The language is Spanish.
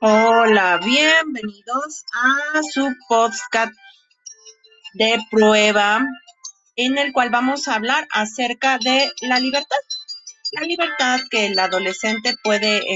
Hola, bienvenidos a su podcast de prueba en el cual vamos a hablar acerca de la libertad. La libertad que el adolescente puede